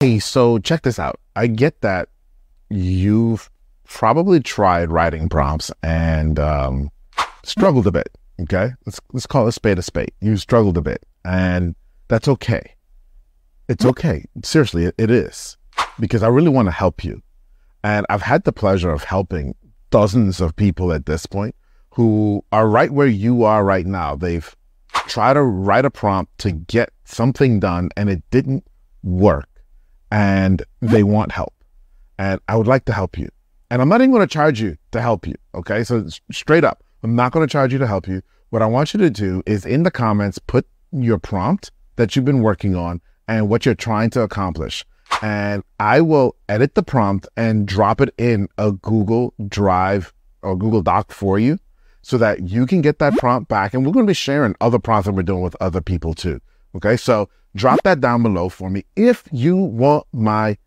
Hey, so check this out. I get that you've probably tried writing prompts and um, struggled a bit. Okay, let's let's call a spade a spade. You struggled a bit, and that's okay. It's okay. Seriously, it, it is because I really want to help you, and I've had the pleasure of helping dozens of people at this point who are right where you are right now. They've tried to write a prompt to get something done, and it didn't work, and they want help, and I would like to help you. And I'm not even going to charge you to help you. Okay. So straight up, I'm not going to charge you to help you. What I want you to do is in the comments, put your prompt that you've been working on and what you're trying to accomplish. And I will edit the prompt and drop it in a Google Drive or Google Doc for you so that you can get that prompt back. And we're going to be sharing other prompts that we're doing with other people too. Okay. So drop that down below for me. If you want my